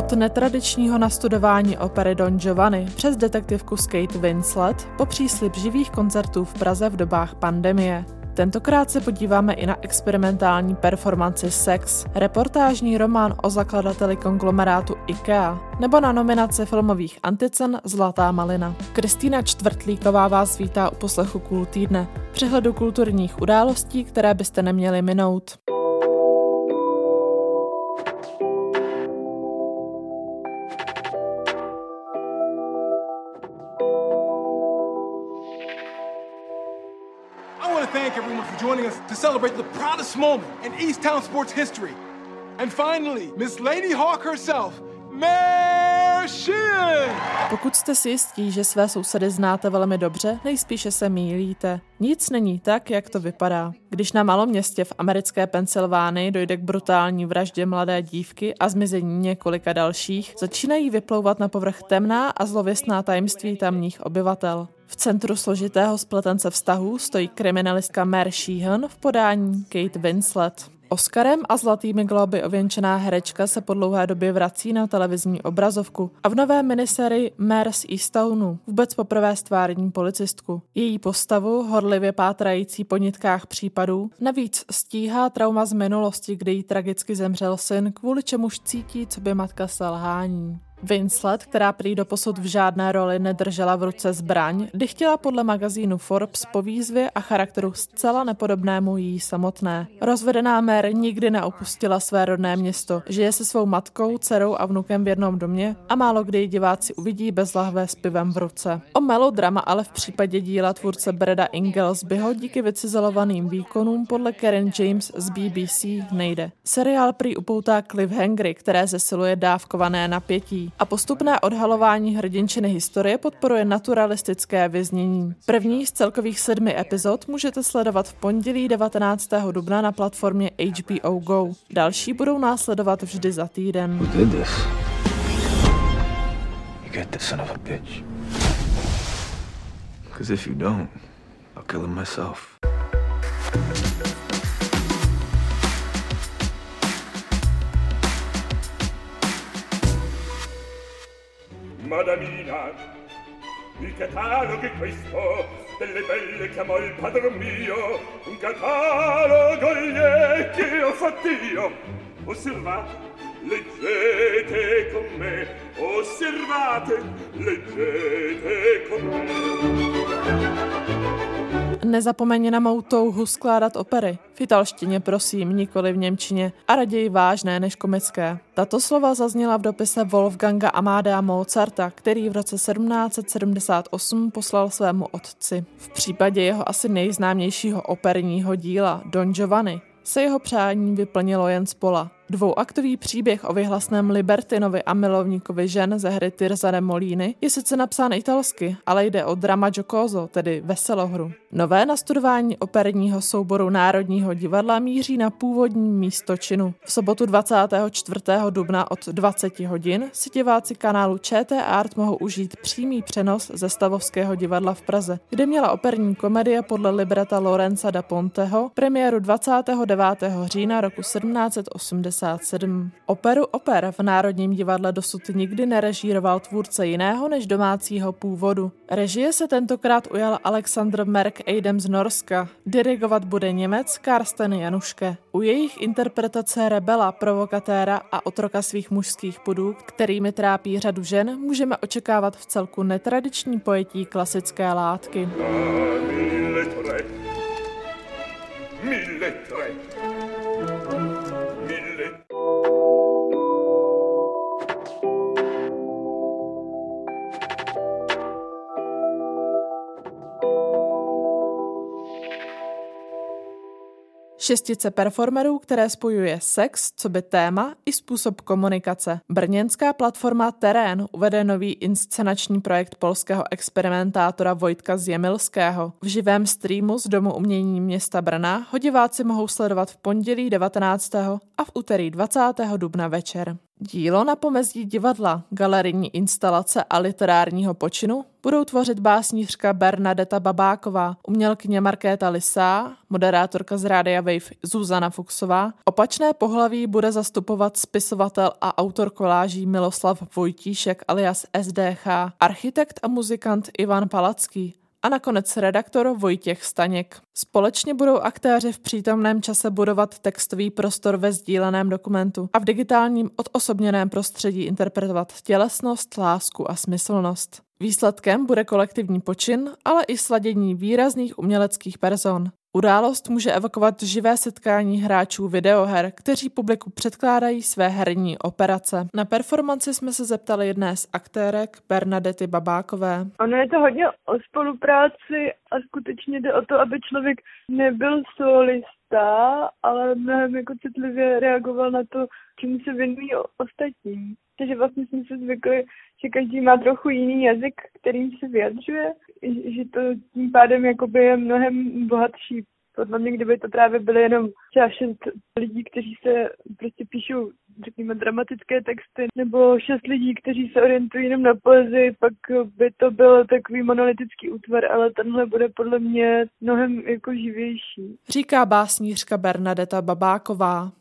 Od netradičního nastudování opery Don Giovanni přes detektivku s Kate Winslet po příslip živých koncertů v Praze v dobách pandemie. Tentokrát se podíváme i na experimentální performanci Sex, reportážní román o zakladateli konglomerátu IKEA nebo na nominace filmových anticen Zlatá malina. Kristýna Čtvrtlíková vás vítá u poslechu Kůl týdne, přehledu kulturních událostí, které byste neměli minout. Celebrate the proudest moment in East Town sports history. And finally, Miss Lady Hawk herself, Pokud jste si jistí, že své sousedy znáte velmi dobře, nejspíše se mýlíte. Nic není tak, jak to vypadá. Když na malom městě v americké Pensylvánii dojde k brutální vraždě mladé dívky a zmizení několika dalších, začínají vyplouvat na povrch temná a zlověstná tajemství tamních obyvatel. V centru složitého spletence vztahů stojí kriminalistka Mary Sheehan v podání Kate Winslet. Oscarem a zlatými globy ověnčená herečka se po dlouhé době vrací na televizní obrazovku a v nové miniserii Mers Eastownu vůbec poprvé stvární policistku. Její postavu, horlivě pátrající po nitkách případů, navíc stíhá trauma z minulosti, kdy jí tragicky zemřel syn, kvůli čemuž cítí, co by matka selhání. Winslet, která prý doposud v žádné roli nedržela v ruce zbraň, chtěla podle magazínu Forbes po výzvě a charakteru zcela nepodobnému jí samotné. Rozvedená Mary nikdy neopustila své rodné město, žije se svou matkou, dcerou a vnukem v jednom domě a málo kdy diváci uvidí bez lahve s pivem v ruce. O melodrama ale v případě díla tvůrce Breda Inglesbyho díky vycizelovaným výkonům podle Karen James z BBC nejde. Seriál prý upoutá cliffhangery, které zesiluje dávkované napětí a postupné odhalování hrdinčiny historie podporuje naturalistické vyznění. První z celkových sedmi epizod můžete sledovat v pondělí 19. dubna na platformě HBO Go. Další budou následovat vždy za týden. Because if you don't, I'll kill him myself. madamina il catalogo è questo delle belle chiamò il padron mio un catalogo gli che ho fatto io. Osservate leggete con me osservate leggete con me. Nezapomeň na mou touhu skládat opery. V italštině prosím, nikoli v němčině a raději vážné než komické. Tato slova zazněla v dopise Wolfganga Amadea Mozarta, který v roce 1778 poslal svému otci. V případě jeho asi nejznámějšího operního díla Don Giovanni se jeho přání vyplnilo jen z pola. Dvouaktový příběh o vyhlasném Libertinovi a milovníkovi žen ze hry Tirza de Molíny je sice napsán italsky, ale jde o drama giocoso, tedy veselohru. Nové nastudování operního souboru Národního divadla míří na původní místo činu. V sobotu 24. dubna od 20 hodin si diváci kanálu ČT Art mohou užít přímý přenos ze Stavovského divadla v Praze, kde měla operní komedie podle libreta Lorenza da Ponteho premiéru 29. října roku 1780 1997. Operu Oper v Národním divadle dosud nikdy nerežíroval tvůrce jiného než domácího původu. Režie se tentokrát ujal Alexander Merk Eidem z Norska. Dirigovat bude Němec Karsten Januške. U jejich interpretace rebela, provokatéra a otroka svých mužských pudů, kterými trápí řadu žen, můžeme očekávat v celku netradiční pojetí klasické látky. Mille tre. Mille tre. Šestice performerů, které spojuje sex, co by téma, i způsob komunikace. Brněnská platforma Terén uvede nový inscenační projekt polského experimentátora Vojtka Zjemilského. V živém streamu z Domu umění města Brna ho diváci mohou sledovat v pondělí 19. a v úterý 20. dubna večer. Dílo na pomezí divadla, galerijní instalace a literárního počinu budou tvořit básnířka Bernadeta Babáková, umělkyně Markéta Lisá, moderátorka z Rádia Wave Zuzana Fuxová. Opačné pohlaví bude zastupovat spisovatel a autor koláží Miloslav Vojtíšek alias SDH, architekt a muzikant Ivan Palacký a nakonec redaktor Vojtěch Staněk. Společně budou aktéři v přítomném čase budovat textový prostor ve sdíleném dokumentu a v digitálním odosobněném prostředí interpretovat tělesnost, lásku a smyslnost. Výsledkem bude kolektivní počin, ale i sladění výrazných uměleckých person. Událost může evokovat živé setkání hráčů videoher, kteří publiku předkládají své herní operace. Na performanci jsme se zeptali jedné z aktérek Bernadety Babákové. Ono je to hodně o spolupráci a skutečně jde o to, aby člověk nebyl solista, ale mnohem jako citlivě reagoval na to, čemu se věnují ostatní. Takže vlastně jsme se zvykli, že každý má trochu jiný jazyk, kterým se vyjadřuje, že to tím pádem jakoby je mnohem bohatší. Podle mě, kdyby to právě byly jenom třeba šest lidí, kteří se prostě píšou, řekněme, dramatické texty, nebo šest lidí, kteří se orientují jenom na poezii, pak by to byl takový monolitický útvar, ale tenhle bude podle mě mnohem jako živější. Říká básnířka Bernadeta Babáková.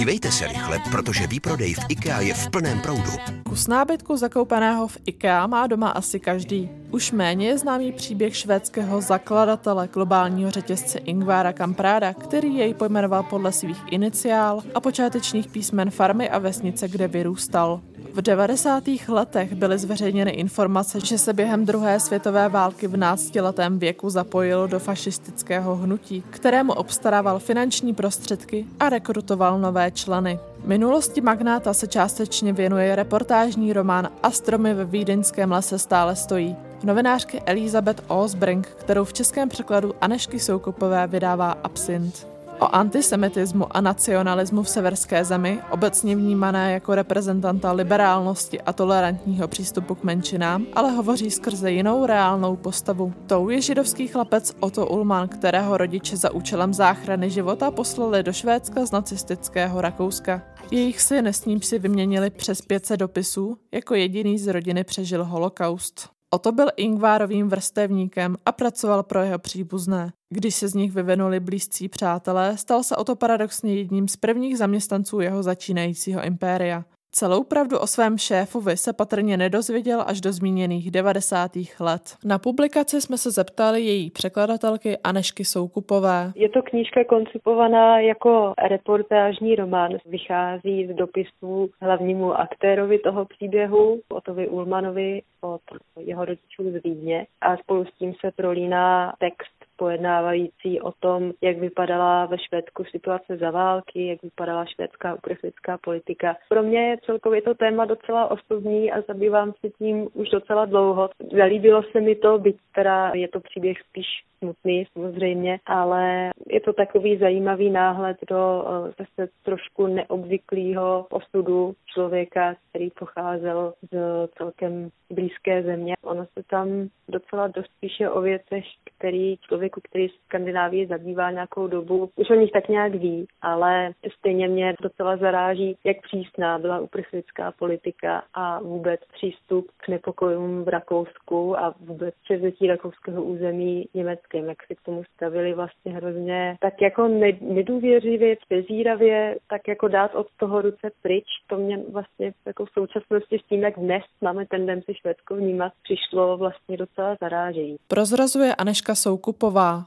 Dívejte se rychle, protože výprodej v IKEA je v plném proudu. Kus nábytku zakoupeného v IKEA má doma asi každý. Už méně je známý příběh švédského zakladatele globálního řetězce Ingvara Kampráda, který jej pojmenoval podle svých iniciál a počátečních písmen farmy a vesnice, kde vyrůstal. V 90. letech byly zveřejněny informace, že se během druhé světové války v náctiletém věku zapojil do fašistického hnutí, kterému obstarával finanční prostředky a rekrutoval nové členy. Minulosti magnáta se částečně věnuje reportážní román Astromy ve vídeňském lese stále stojí. Novinářky Elizabeth Osbrink, kterou v českém překladu Anešky Soukupové vydává Absint. O antisemitismu a nacionalismu v severské zemi, obecně vnímané jako reprezentanta liberálnosti a tolerantního přístupu k menšinám, ale hovoří skrze jinou reálnou postavu. Tou je židovský chlapec Otto Ullmann, kterého rodiče za účelem záchrany života poslali do Švédska z nacistického Rakouska. Jejich syn s ním si vyměnili přes 500 dopisů, jako jediný z rodiny přežil holokaust. Oto byl Ingvárovým vrstevníkem a pracoval pro jeho příbuzné. Když se z nich vyvinuli blízcí přátelé, stal se o to paradoxně jedním z prvních zaměstnanců jeho začínajícího impéria. Celou pravdu o svém šéfovi se patrně nedozvěděl až do zmíněných 90. let. Na publikaci jsme se zeptali její překladatelky Anešky Soukupové. Je to knížka koncipovaná jako reportážní román. Vychází z dopisů hlavnímu aktérovi toho příběhu, Otovi Ulmanovi, od jeho rodičů z Vídně a spolu s tím se prolíná text pojednávající o tom, jak vypadala ve Švédsku situace za války, jak vypadala švédská uprchlická politika. Pro mě je celkově to téma docela osobní a zabývám se tím už docela dlouho. Zalíbilo se mi to, byť teda je to příběh spíš smutný samozřejmě, ale je to takový zajímavý náhled do eh, zase trošku neobvyklého osudu člověka, který pocházel z celkem blízké země. Ono se tam docela dost píše o věcech, který člověku, který v Skandinávii zabývá nějakou dobu, už o nich tak nějak ví, ale stejně mě docela zaráží, jak přísná byla uprchlická politika a vůbec přístup k nepokojům v Rakousku a vůbec převzetí rakouského území německým, jak si k tomu stavili vlastně hrozně tak jako nedůvěřivě, přezíravě, tak jako dát od toho ruce pryč, to mě vlastně jako v současnosti s tím, jak dnes máme tendenci Švédsko vnímat, přišlo vlastně docela zarážejí. Prozrazuje Aneška Soukupová.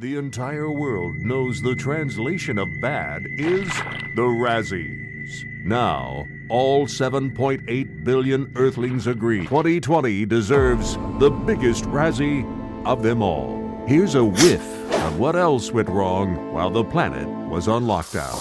The entire world knows the translation of bad is the Razzies. Now, all 7.8 billion Earthlings agree 2020 deserves the biggest Razzie of them all. Here's a whiff of what else went wrong while the planet was on lockdown.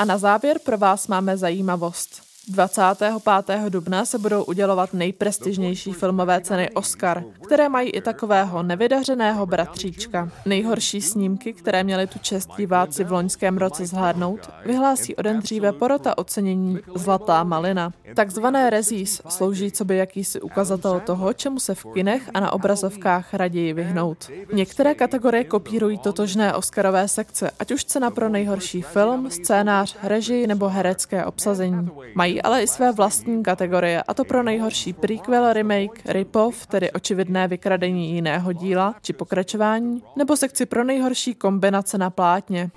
A na závěr pro vás máme zajímavost. 25. dubna se budou udělovat nejprestižnější filmové ceny Oscar, které mají i takového nevydařeného bratříčka. Nejhorší snímky, které měly tu čest diváci v loňském roce zhlédnout, vyhlásí o den dříve porota ocenění Zlatá malina. Takzvané rezís slouží co by jakýsi ukazatel toho, čemu se v kinech a na obrazovkách raději vyhnout. Některé kategorie kopírují totožné Oscarové sekce, ať už cena pro nejhorší film, scénář, režii nebo herecké obsazení. Mají ale i své vlastní kategorie, a to pro nejhorší prequel, remake, rip-off, tedy očividné vykradení jiného díla, či pokračování, nebo sekci pro nejhorší kombinace na plátně.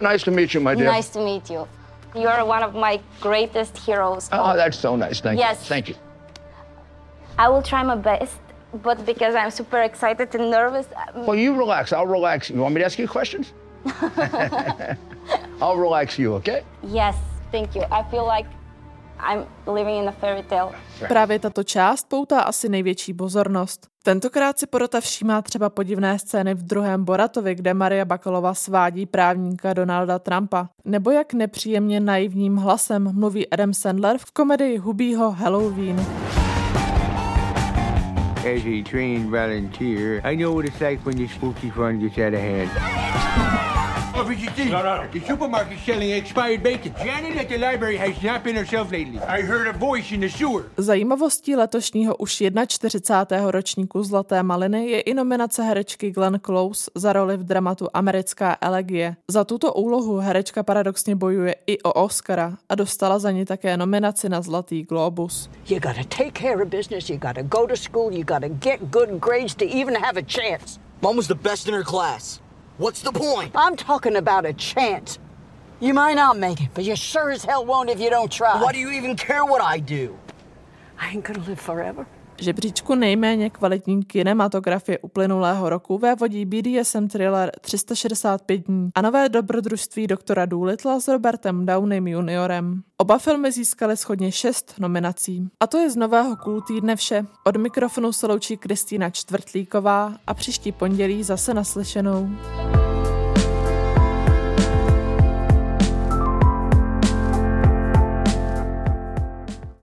Nice to meet you, my dear. Nice to meet you. You are one of my greatest heroes. Oh, that's so nice. Thank Yes. you. Thank you. I will try my best, but because I'm super excited and nervous, um, Well, you relax. I'll relax. You want me to ask you questions? I'll relax you, okay? yes, thank you. I feel like I'm living in a fairy tale. Právě tato část poutá asi největší pozornost. Tentokrát si porota všímá třeba podivné scény v druhém Boratovi, kde Maria Bakalova svádí právníka Donalda Trumpa, nebo jak nepříjemně naivním hlasem mluví Adam Sandler v komedii Hubího Halloween. As a trained volunteer, I know what it's like when your spooky fun gets out of hand. Officer D, the supermarket's selling expired bacon. Janet at the library has not been herself lately. I heard a voice in the sewer. Zajímavostí letošního už 41. ročníku Zlaté maliny je i nominace herečky Glenn Close za roli v dramatu Americká elegie. Za tuto úlohu herečka paradoxně bojuje i o Oscara a dostala za ní také nominaci na Zlatý globus. You gotta take care of business, you gotta go to school, you gotta get good grades to even have a chance. Mom was the best in her class. What's the point? I'm talking about a chance. You might not make it, but you sure as hell won't if you don't try. Why do you even care what I do? I ain't gonna live forever. Žebříčku nejméně kvalitní kinematografie uplynulého roku vévodí BDSM thriller 365 dní a nové dobrodružství doktora Doolittla s Robertem Downeym juniorem. Oba filmy získaly schodně šest nominací. A to je z nového kůl týdne vše. Od mikrofonu se loučí Kristýna Čtvrtlíková a příští pondělí zase naslyšenou.